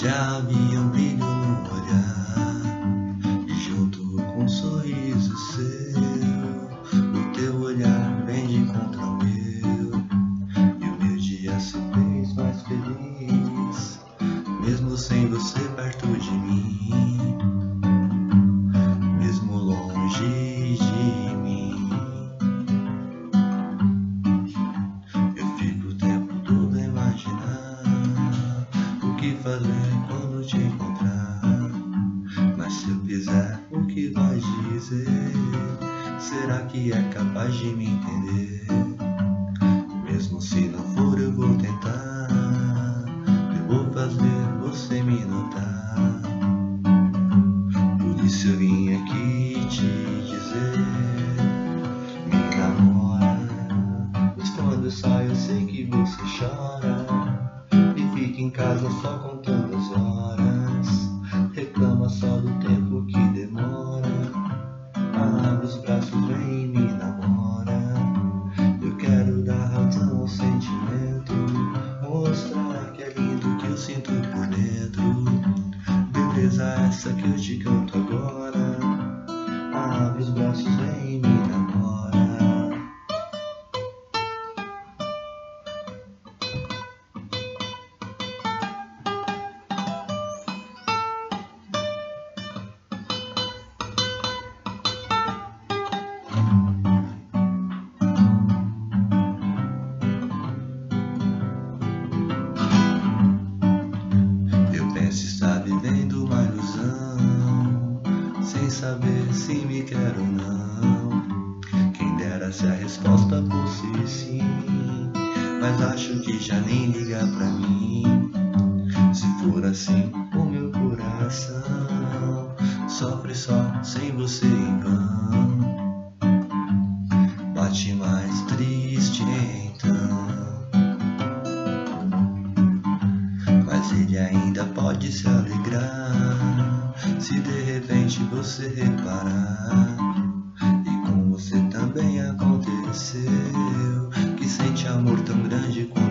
Já havia um brilho no olhar, e junto com um sorriso seu, o teu olhar vem de encontro ao meu, e o meu dia se fez mais feliz, mesmo sem você fazer quando te encontrar. Mas se eu fizer o que vai dizer, será que é capaz de me entender? Mesmo se não for, eu vou tentar. Eu vou fazer você me notar. Por isso eu vim aqui te dizer: Me namora. Mas quando eu saio, eu sei que você chora. Em casa só contando as horas. Reclama só do tempo que demora. Abre os braços, vem e me namora. Eu quero dar razão ao sentimento. Mostrar que é lindo que eu sinto por dentro. Beleza essa que eu te canto sem saber se me quer ou não. Quem dera se a resposta fosse sim, mas acho que já nem liga pra mim. Se for assim, o meu coração sofre só sem você em vão. Bate mais triste então. Mas ele ainda pode se alegrar se de repente você reparar. E com você também aconteceu que sente amor tão grande quanto